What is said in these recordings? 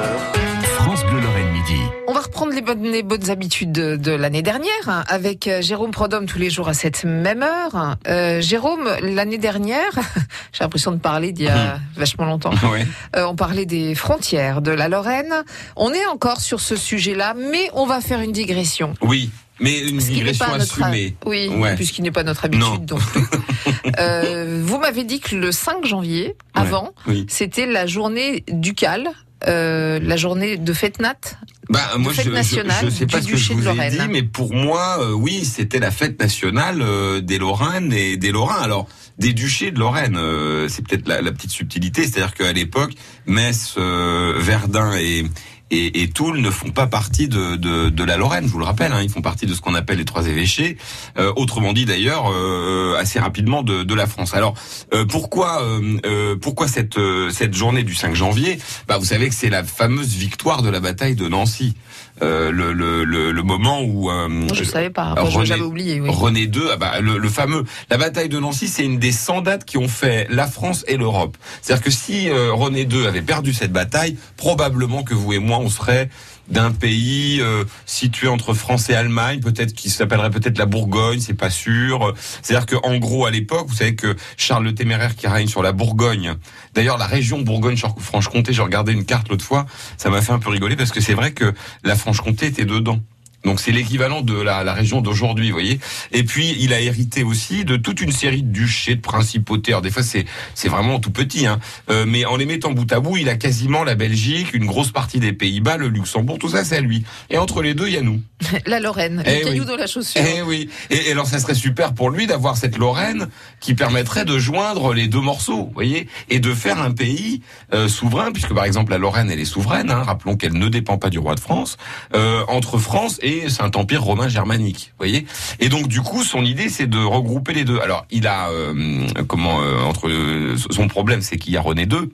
France Bleu Lorraine Midi. On va reprendre les bonnes, les bonnes habitudes de, de l'année dernière hein, avec euh, Jérôme Prodhomme tous les jours à cette même heure. Euh, Jérôme, l'année dernière, j'ai l'impression de parler d'il y a vachement longtemps. Oui. Euh, on parlait des frontières de la Lorraine. On est encore sur ce sujet-là, mais on va faire une digression. Oui, mais une digression pas notre assumée. oui, Ouais. puisqu'il n'est pas notre habitude Non. plus. Euh, vous m'avez dit que le 5 janvier, avant, Oui. c'était la journée ducale, euh, la journée de fête nat. Bah, moi, fête je, nationale je sais pas du ce que je duché de vous ai Lorraine. dit, mais pour moi, euh, oui, c'était la fête nationale euh, des Lorraines et des Lorrains. Alors, des duchés de Lorraine, euh, c'est peut-être la, la petite subtilité, c'est-à-dire qu'à l'époque, Metz, euh, Verdun et et, et Toul ne font pas partie de, de, de la Lorraine, je vous le rappelle, hein, ils font partie de ce qu'on appelle les trois évêchés, euh, autrement dit d'ailleurs euh, assez rapidement de, de la France. Alors euh, pourquoi euh, euh, pourquoi cette euh, cette journée du 5 janvier? Bah vous savez que c'est la fameuse victoire de la bataille de Nancy, euh, le, le, le, le moment où euh, je ne savais pas. René- J'avais oublié. Oui. René II, ah bah, le, le fameux, la bataille de Nancy, c'est une des 100 dates qui ont fait la France et l'Europe. C'est-à-dire que si euh, René II avait perdu cette bataille, probablement que vous et moi, on serait d'un pays euh, situé entre France et Allemagne, peut-être qui s'appellerait peut-être la Bourgogne, c'est pas sûr. C'est-à-dire que en gros à l'époque, vous savez que Charles le Téméraire qui règne sur la Bourgogne. D'ailleurs, la région Bourgogne-Franche-Comté, j'ai regardé une carte l'autre fois, ça m'a fait un peu rigoler parce que c'est vrai que la Franche-Comté était dedans. Donc c'est l'équivalent de la, la région d'aujourd'hui, vous voyez. Et puis il a hérité aussi de toute une série de duchés, de principautés. Alors des fois c'est c'est vraiment tout petit, hein. Euh, mais en les mettant bout à bout, il a quasiment la Belgique, une grosse partie des Pays-Bas, le Luxembourg, tout ça c'est à lui. Et entre les deux, il y a nous. La Lorraine, Eh le caillou oui. dans la chaussure. Eh oui. Et, et alors ça serait super pour lui d'avoir cette Lorraine qui permettrait de joindre les deux morceaux, vous voyez, et de faire un pays euh, souverain, puisque par exemple la Lorraine elle est souveraine. Hein, rappelons qu'elle ne dépend pas du roi de France euh, entre France et Saint-Empire romain germanique, voyez. Et donc du coup son idée c'est de regrouper les deux. Alors il a euh, comment euh, entre euh, son problème c'est qu'il y a René II.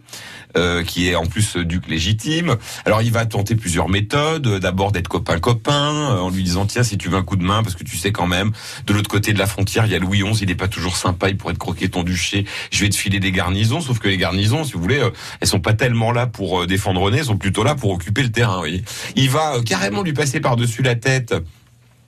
Euh, qui est en plus euh, duc légitime. Alors il va tenter plusieurs méthodes. Euh, D'abord d'être copain-copain, euh, en lui disant tiens si tu veux un coup de main, parce que tu sais quand même, de l'autre côté de la frontière, il y a Louis XI, il n'est pas toujours sympa, il pourrait te croquer ton duché, je vais te filer des garnisons, sauf que les garnisons, si vous voulez, elles sont pas tellement là pour défendre René, elles sont plutôt là pour occuper le terrain. voyez. Il va carrément lui passer par-dessus la tête.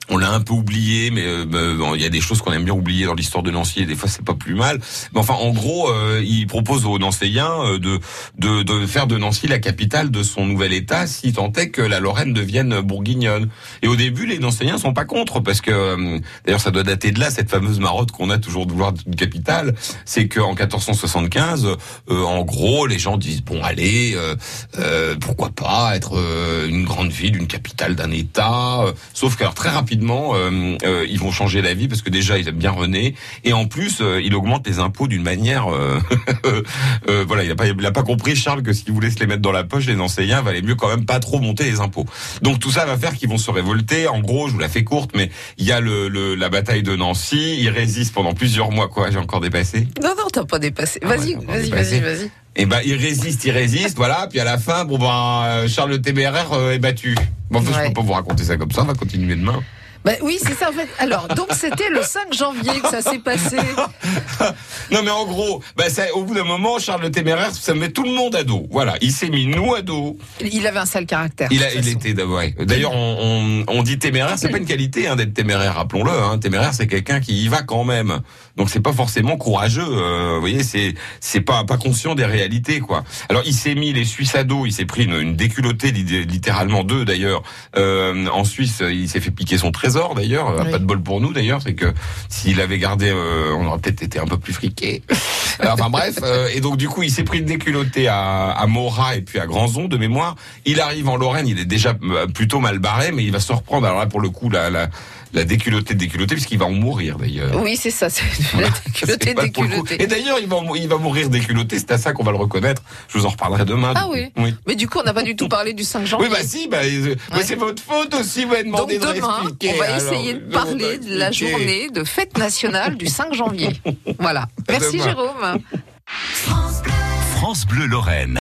On l'a un peu oublié, mais euh, bah, il y a des choses qu'on aime bien oublier dans l'histoire de Nancy, et des fois c'est pas plus mal. Mais enfin, en gros, euh, il propose aux Nancéiens euh, de, de de faire de Nancy la capitale de son nouvel État, si tant est que la Lorraine devienne bourguignonne. Et au début, les Nancéiens sont pas contre, parce que euh, d'ailleurs ça doit dater de là cette fameuse marotte qu'on a toujours de vouloir une capitale, c'est qu'en 1475, euh, en gros, les gens disent bon allez, euh, euh, pourquoi pas être euh, une grande ville, une capitale d'un État. euh, sauf que très rapidement, euh, euh, ils vont changer la vie parce que déjà ils aiment bien René et en plus euh, il augmente les impôts d'une manière. voilà, il a pas, il a pas compris Charles que s'il voulait se les mettre dans la poche, les enseignants valait mieux quand même pas trop monter les impôts. Donc tout ça va faire qu'ils vont se révolter. En gros, je vous la fais courte, mais il y a le, le- la bataille de Nancy. Ils résistent pendant plusieurs mois. Quoi, j'ai encore dépassé. Non, non, t'as pas dépassé. Ah Vas-y, vas-y, vas-y, vas-y. Et ben il résiste, il résiste, voilà. Puis à la fin, bon ben Charles le Téméraire est battu. Bon, en fait, je peux pas vous raconter ça comme ça. On va continuer demain. Bah, oui, c'est ça en fait. Alors, donc c'était le 5 janvier que ça s'est passé. Non mais en gros, ça, au bout d'un moment, Charles le Téméraire, ça met tout le monde à dos. Voilà, il s'est mis nous à dos. Il avait un sale caractère. Il, a, était d'abord. D'ailleurs, on, on, on dit téméraire, c'est pas une qualité hein, d'être téméraire, rappelons-le. Hein. Téméraire, c'est quelqu'un qui y va quand même. Donc c'est pas forcément courageux. euh, vous voyez, c'est c'est pas pas conscient des réalités quoi. Alors il s'est mis les Suisses à dos, il s'est pris une, une déculottée li- littéralement deux d'ailleurs. Euh, en Suisse, il s'est fait piquer son trésor d'ailleurs. Euh, Oui. Pas de bol pour nous d'ailleurs, c'est que s'il avait gardé, euh, on aurait peut-être été un peu plus friqué. enfin bref, euh, et donc du coup il s'est pris une déculottée à, à Morat et puis à Granzon de mémoire. Il arrive en Lorraine, il est déjà euh, plutôt mal barré, mais il va se reprendre. Alors là pour le coup la la, la déculottée de déculottée puisqu'il va en mourir d'ailleurs. Oui, c'est ça, c'est Voilà. la déculottée, le déculottée. Et d'ailleurs, il va, il va mourir déculotté. C'est à ça qu'on va le reconnaître. Je vous en reparlerai demain. Ah oui. Mais du coup, on n'a pas du tout parlé du 5 janvier. Oui, bah si, bah, euh, c'est votre faute aussi, vous m'avez Donc demandé de demain, réexpliquer. on va alors. essayer de parler de la journée de fête nationale du 5 janvier. Voilà. Merci. Jérôme. France Bleu Lorraine.